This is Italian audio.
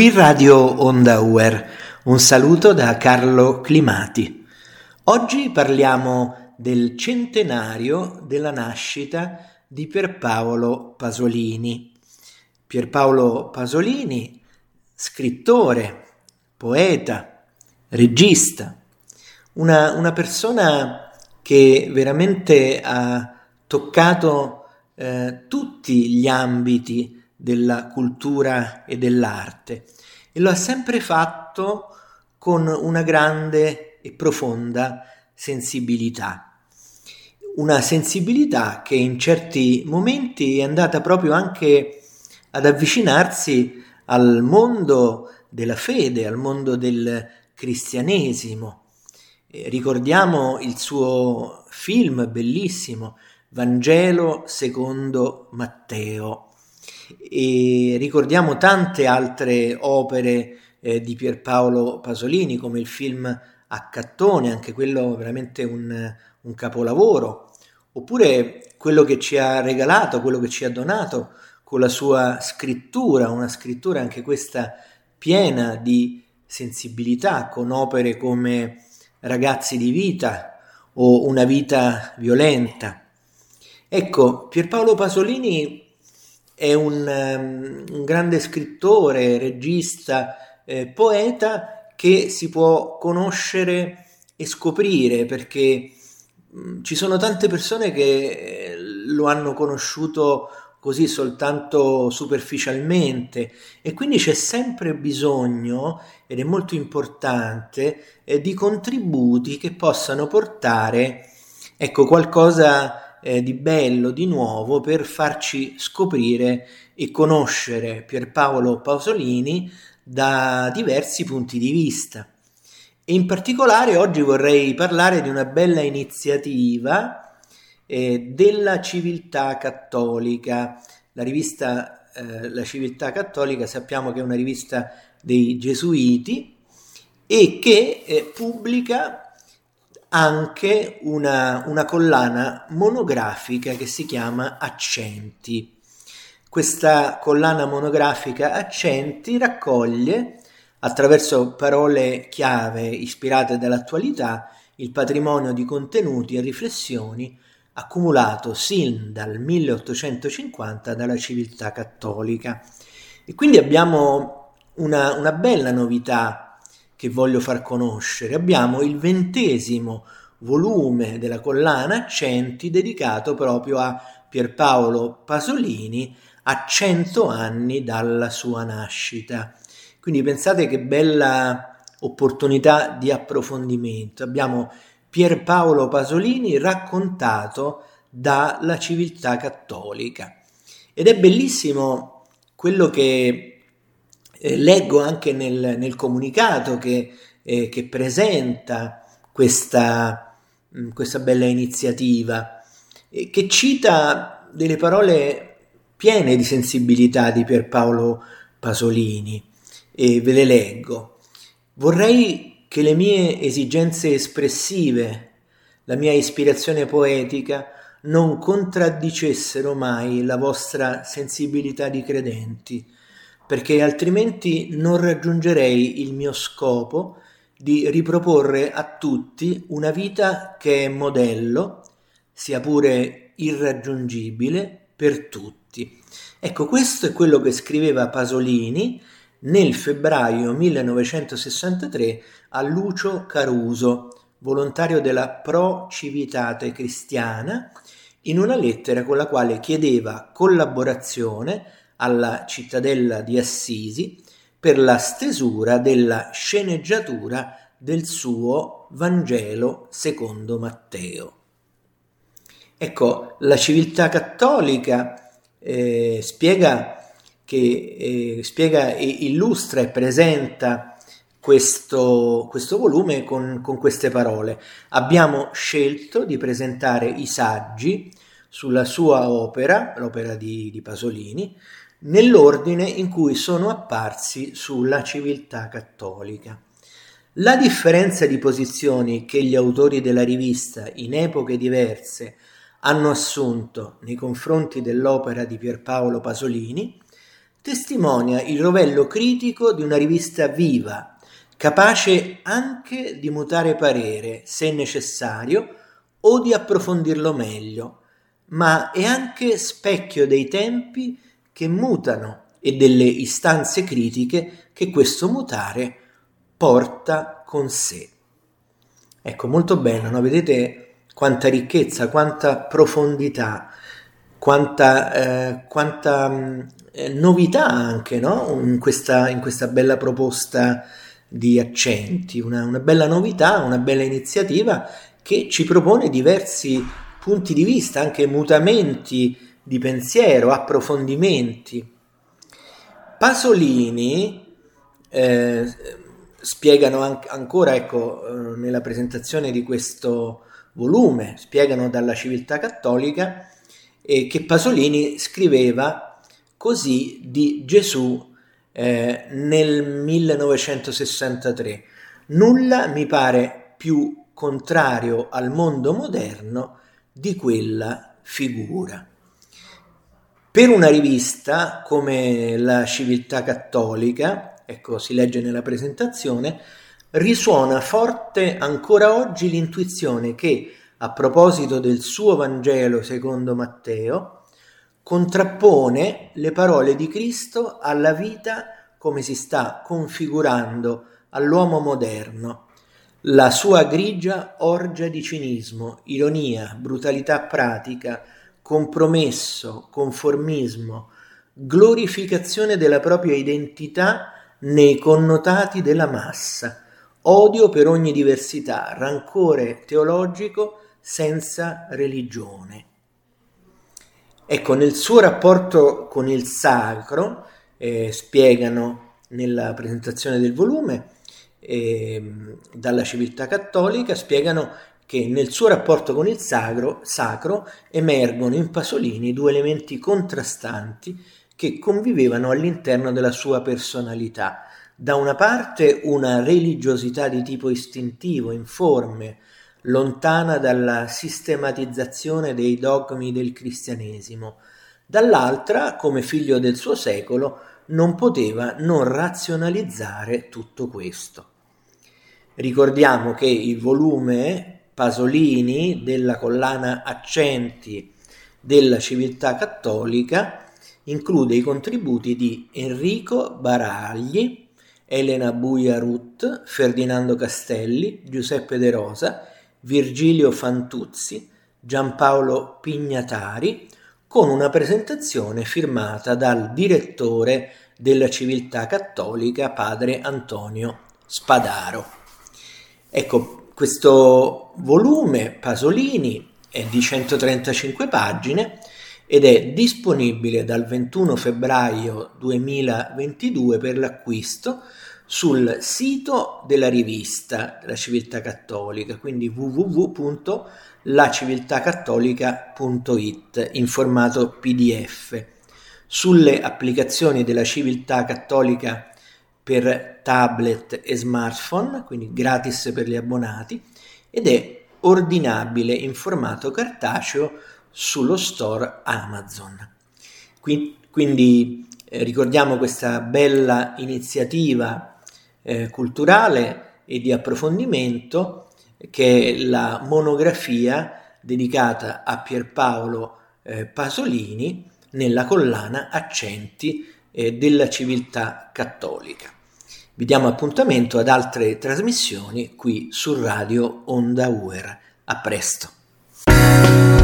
Qui Radio Onda Uer, un saluto da Carlo Climati. Oggi parliamo del centenario della nascita di Pierpaolo Pasolini. Pierpaolo Pasolini, scrittore, poeta, regista, una, una persona che veramente ha toccato eh, tutti gli ambiti della cultura e dell'arte e lo ha sempre fatto con una grande e profonda sensibilità. Una sensibilità che in certi momenti è andata proprio anche ad avvicinarsi al mondo della fede, al mondo del cristianesimo. ricordiamo il suo film bellissimo, Vangelo secondo Matteo e ricordiamo tante altre opere eh, di Pierpaolo Pasolini come il film Accattone, anche quello veramente un, un capolavoro, oppure quello che ci ha regalato, quello che ci ha donato con la sua scrittura, una scrittura anche questa piena di sensibilità, con opere come Ragazzi di vita o Una vita violenta. Ecco, Pierpaolo Pasolini è un, um, un grande scrittore, regista, eh, poeta che si può conoscere e scoprire perché mh, mm, ci sono tante persone che eh, lo hanno conosciuto così soltanto superficialmente e quindi c'è sempre bisogno ed è molto importante eh, di contributi che possano portare ecco qualcosa eh, di bello, di nuovo, per farci scoprire e conoscere Pierpaolo Pasolini da diversi punti di vista. E in particolare oggi vorrei parlare di una bella iniziativa eh, della civiltà cattolica. La rivista eh, La civiltà cattolica sappiamo che è una rivista dei gesuiti e che eh, pubblica anche una, una collana monografica che si chiama Accenti. Questa collana monografica Accenti raccoglie, attraverso parole chiave ispirate dall'attualità, il patrimonio di contenuti e riflessioni accumulato sin dal 1850 dalla civiltà cattolica. E quindi abbiamo una, una bella novità che voglio far conoscere. Abbiamo il ventesimo volume della collana Accenti dedicato proprio a Pierpaolo Pasolini a cento anni dalla sua nascita. Quindi pensate che bella opportunità di approfondimento. Abbiamo Pierpaolo Pasolini raccontato dalla civiltà cattolica. Ed è bellissimo quello che eh, leggo anche nel, nel comunicato che, eh, che presenta questa, mm, questa bella iniziativa, eh, che cita delle parole piene di sensibilità di Pierpaolo Pasolini e ve le leggo. Vorrei che le mie esigenze espressive, la mia ispirazione poetica, non contraddicessero mai la vostra sensibilità di credenti perché altrimenti non raggiungerei il mio scopo di riproporre a tutti una vita che è modello, sia pure irraggiungibile, per tutti. Ecco, questo è quello che scriveva Pasolini nel febbraio 1963 a Lucio Caruso, volontario della Pro Civitate Cristiana, in una lettera con la quale chiedeva collaborazione alla cittadella di Assisi per la stesura della sceneggiatura del suo Vangelo secondo Matteo. Ecco, la civiltà cattolica eh, spiega, che, eh, spiega e illustra e presenta questo, questo volume con, con queste parole. Abbiamo scelto di presentare i saggi sulla sua opera, l'opera di, di Pasolini, nell'ordine in cui sono apparsi sulla civiltà cattolica. La differenza di posizioni che gli autori della rivista in epoche diverse hanno assunto nei confronti dell'opera di Pierpaolo Pasolini testimonia il rovello critico di una rivista viva, capace anche di mutare parere, se necessario, o di approfondirlo meglio, ma è anche specchio dei tempi che mutano e delle istanze critiche che questo mutare porta con sé. Ecco, molto bello, no? vedete quanta ricchezza, quanta profondità, quanta, eh, quanta mh, eh, novità anche no? in, questa, in, questa, bella proposta di accenti, una, una bella novità, una bella iniziativa che ci propone diversi punti di vista, anche mutamenti di pensiero, approfondimenti. Pasolini eh, spiegano an- ancora, ecco, eh, nella presentazione di questo volume, spiegano dalla civiltà cattolica eh, che Pasolini scriveva così di Gesù eh, nel 1963. Nulla mi pare più contrario al mondo moderno di quella figura. Per una rivista come la Civiltà Cattolica, ecco si legge nella presentazione, risuona forte ancora oggi l'intuizione che, a proposito del suo Vangelo secondo Matteo, contrappone le parole di Cristo alla vita come si sta configurando all'uomo moderno, la sua grigia orgia di cinismo, ironia, brutalità pratica, compromesso, conformismo, glorificazione della propria identità nei connotati della massa, odio per ogni diversità, rancore teologico senza religione. Ecco, nel suo rapporto con il sacro, eh, spiegano nella presentazione del volume, eh, dalla civiltà cattolica, spiegano che nel suo rapporto con il sacro, sacro emergono in Pasolini due elementi contrastanti che convivevano all'interno della sua personalità. Da una parte una religiosità di tipo istintivo, informe, lontana dalla sistematizzazione dei dogmi del cristianesimo, dall'altra, come figlio del suo secolo, non poteva non razionalizzare tutto questo. Ricordiamo che il volume Pasolini della collana Accenti della civiltà cattolica include i contributi di Enrico Baragli, Elena Buia Ruth, Ferdinando Castelli, Giuseppe De Rosa Virgilio Fantuzzi, Giampaolo Pignatari, con una presentazione firmata dal direttore della civiltà cattolica, padre Antonio Spadaro. Ecco, questo volume Pasolini è di 135 pagine ed è disponibile dal 21 febbraio 2022 per l'acquisto sul sito della rivista della Civiltà Cattolica, quindi www.laciviltacattolica.it in formato PDF, sulle applicazioni della Civiltà Cattolica per tablet e smartphone, quindi gratis per gli abbonati, ed è ordinabile in formato cartaceo sullo store Amazon. Quindi eh, ricordiamo questa bella iniziativa eh, culturale e di approfondimento che è la monografia dedicata a Pierpaolo eh, Pasolini nella collana Accenti eh, della civiltà cattolica. Vi diamo appuntamento ad altre trasmissioni qui su Radio Onda Uer. A presto.